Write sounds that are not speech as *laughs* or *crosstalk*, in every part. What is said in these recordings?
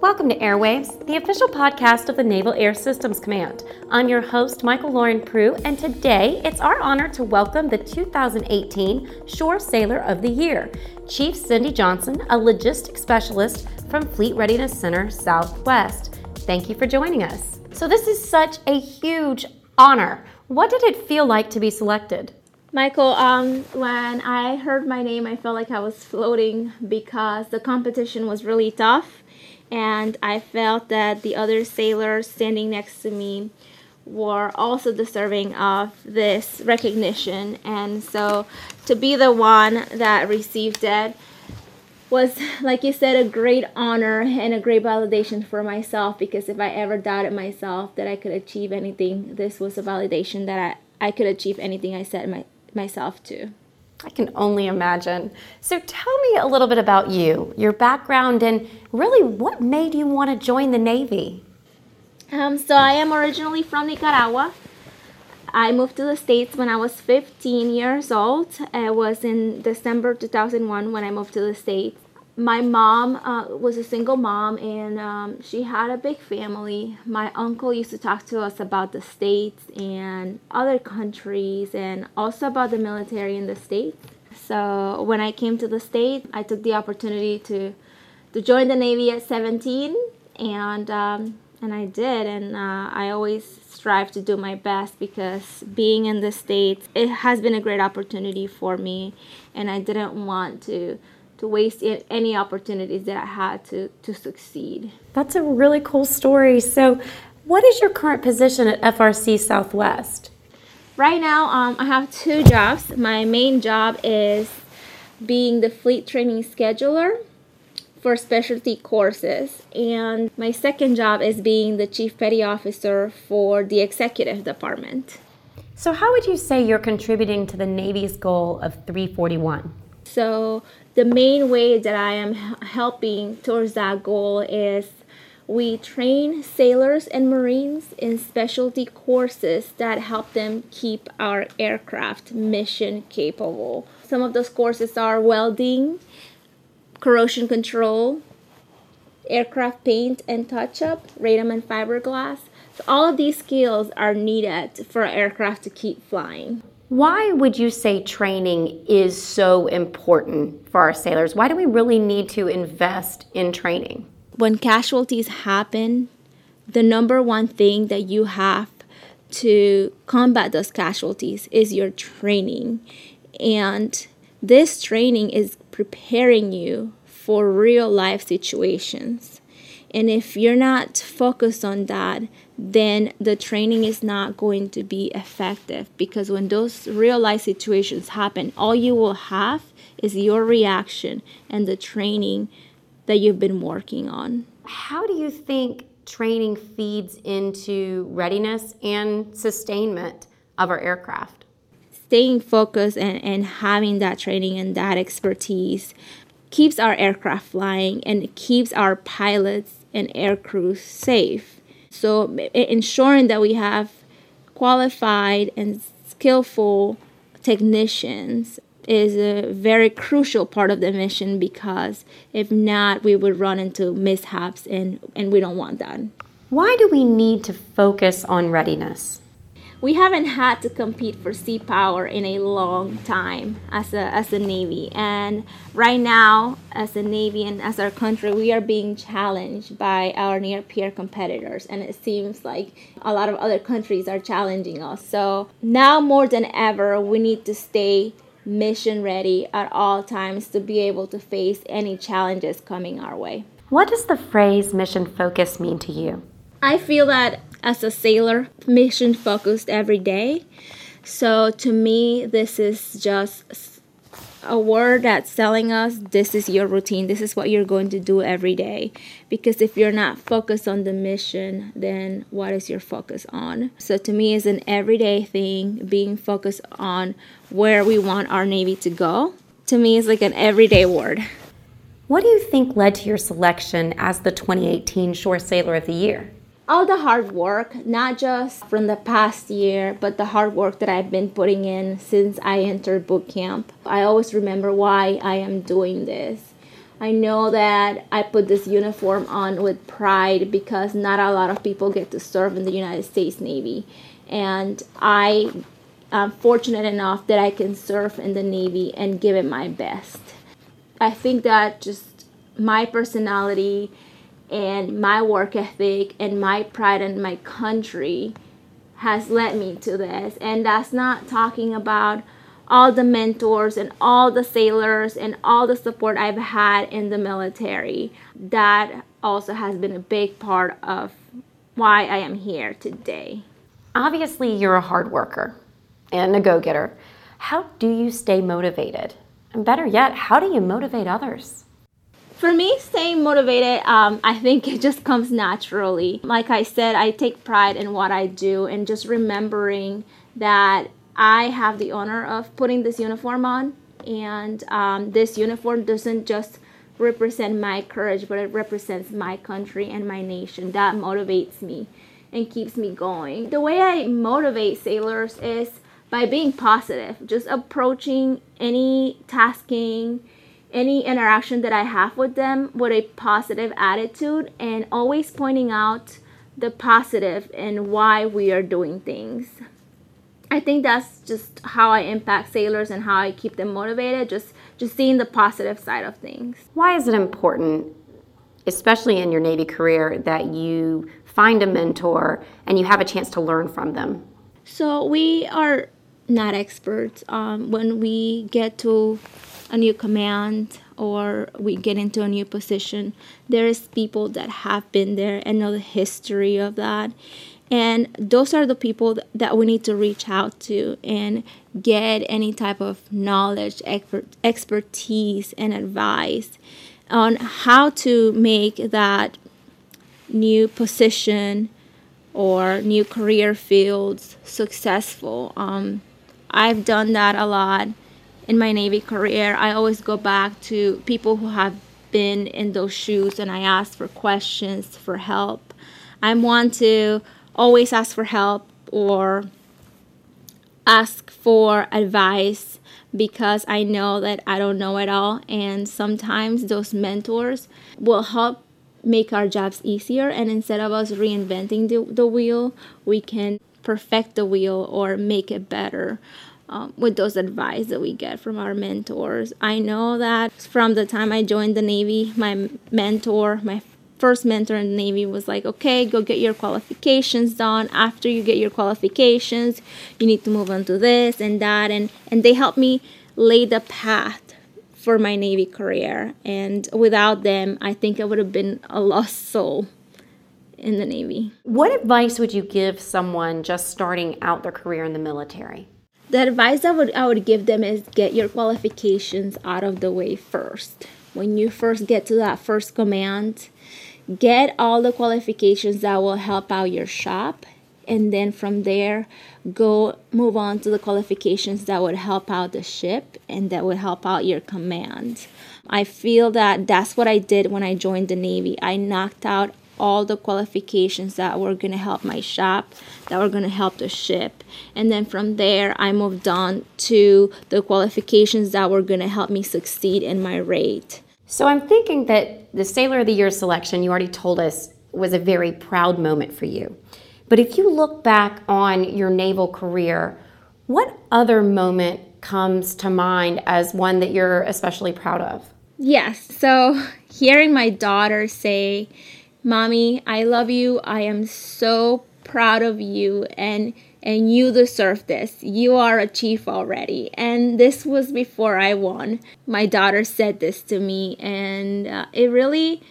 Welcome to Airwaves, the official podcast of the Naval Air Systems Command. I'm your host, Michael Lauren Prue, and today it's our honor to welcome the 2018 Shore Sailor of the Year, Chief Cindy Johnson, a logistics specialist from Fleet Readiness Center Southwest. Thank you for joining us. So, this is such a huge honor. What did it feel like to be selected? Michael, um, when I heard my name, I felt like I was floating because the competition was really tough and I felt that the other sailors standing next to me were also deserving of this recognition. And so to be the one that received it was, like you said, a great honor and a great validation for myself because if I ever doubted myself that I could achieve anything, this was a validation that I, I could achieve anything I set my, myself to. I can only imagine. So tell me a little bit about you, your background, and really what made you want to join the Navy? Um, so I am originally from Nicaragua. I moved to the States when I was 15 years old. It was in December 2001 when I moved to the States my mom uh, was a single mom and um, she had a big family. My uncle used to talk to us about the states and other countries and also about the military in the states. So when I came to the states, I took the opportunity to to join the Navy at 17 and um, and I did and uh, I always strive to do my best because being in the states it has been a great opportunity for me and I didn't want to to waste any opportunities that I had to, to succeed. That's a really cool story. So, what is your current position at FRC Southwest? Right now, um, I have two jobs. My main job is being the fleet training scheduler for specialty courses, and my second job is being the chief petty officer for the executive department. So, how would you say you're contributing to the Navy's goal of 341? So, the main way that I am helping towards that goal is we train sailors and Marines in specialty courses that help them keep our aircraft mission capable. Some of those courses are welding, corrosion control, aircraft paint and touch up, radome and fiberglass. So all of these skills are needed for aircraft to keep flying. Why would you say training is so important for our sailors? Why do we really need to invest in training? When casualties happen, the number one thing that you have to combat those casualties is your training. And this training is preparing you for real life situations. And if you're not focused on that, then the training is not going to be effective because when those real life situations happen, all you will have is your reaction and the training that you've been working on. How do you think training feeds into readiness and sustainment of our aircraft? Staying focused and, and having that training and that expertise keeps our aircraft flying and keeps our pilots and air crews safe so ensuring that we have qualified and skillful technicians is a very crucial part of the mission because if not, we would run into mishaps and, and we don't want that. Why do we need to focus on readiness? We haven't had to compete for sea power in a long time as a, as a navy. And right now as a navy and as our country we are being challenged by our near peer competitors. And it seems like a lot of other countries are challenging us. So now more than ever we need to stay mission ready at all times to be able to face any challenges coming our way. What does the phrase mission focus mean to you? I feel that as a sailor, mission focused every day. So to me, this is just a word that's telling us this is your routine, this is what you're going to do every day. Because if you're not focused on the mission, then what is your focus on? So to me, it's an everyday thing, being focused on where we want our Navy to go. To me, it's like an everyday word. What do you think led to your selection as the 2018 Shore Sailor of the Year? All the hard work, not just from the past year, but the hard work that I've been putting in since I entered boot camp. I always remember why I am doing this. I know that I put this uniform on with pride because not a lot of people get to serve in the United States Navy. And I am fortunate enough that I can serve in the Navy and give it my best. I think that just my personality and my work ethic and my pride in my country has led me to this. And that's not talking about all the mentors and all the sailors and all the support I've had in the military. That also has been a big part of why I am here today. Obviously, you're a hard worker and a go getter. How do you stay motivated? And better yet, how do you motivate others? For me, staying motivated, um, I think *laughs* it just comes naturally. Like I said, I take pride in what I do and just remembering that I have the honor of putting this uniform on, and um, this uniform doesn't just represent my courage, but it represents my country and my nation. That motivates me and keeps me going. The way I motivate sailors is by being positive, just approaching any tasking, any interaction that I have with them with a positive attitude and always pointing out the positive and why we are doing things. I think that's just how I impact sailors and how I keep them motivated, just just seeing the positive side of things. Why is it important, especially in your Navy career, that you find a mentor and you have a chance to learn from them? So we are not experts. Um, when we get to a new command or we get into a new position, there is people that have been there and know the history of that and those are the people that we need to reach out to and get any type of knowledge, expert, expertise, and advice on how to make that new position or new career fields successful. Um, I've done that a lot in my Navy career. I always go back to people who have been in those shoes and I ask for questions, for help. I'm one to always ask for help or ask for advice because I know that I don't know it all. And sometimes those mentors will help make our jobs easier. And instead of us reinventing the, the wheel, we can perfect the wheel or make it better. Um, with those advice that we get from our mentors. I know that from the time I joined the Navy, my mentor, my first mentor in the Navy was like, okay, go get your qualifications done. After you get your qualifications, you need to move on to this and that. And, and they helped me lay the path for my Navy career. And without them, I think I would have been a lost soul in the Navy. What advice would you give someone just starting out their career in the military? The advice I would I would give them is get your qualifications out of the way first. When you first get to that first command, get all the qualifications that will help out your shop. And then from there go move on to the qualifications that would help out the ship and that would help out your command. I feel that that's what i did when i joined the navy. I knocked out all the qualifications that were going to help my shop that were going to help the ship and then from there i moved on to the qualifications that were going to help me succeed in my rate so I'm thinking that the Sailor of the Year selection, you already told us, was a very proud moment for you. But if you look back on your naval career, what other moment comes to mind as one that you're especially proud of? Yes. So *laughs* hearing my daughter say, Mommy, I love you. I am so proud of you. And and you deserve this. You are a chief already. And this was before I won. My daughter said this to me, and uh, it really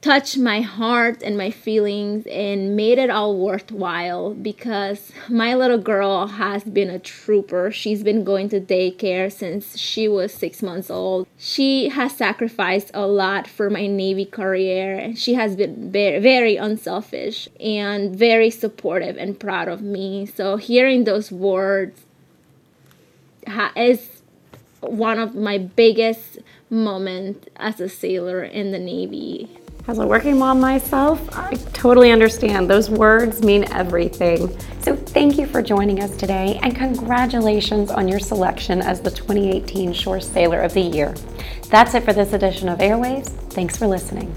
touched my heart and my feelings and made it all worthwhile because my little girl has been a trooper. She's been going to daycare since she was six months old. She has sacrificed a lot for my Navy career and she has been very, very unselfish and very supportive and proud of me. So hearing those words is one of my biggest moments as a sailor in the Navy. As a working mom myself, I totally understand. Those words mean everything. So Thank you for joining us today and congratulations on your selection as the 2018 Shore Sailor of the Year. That's it for this edition of Airwaves. Thanks for listening.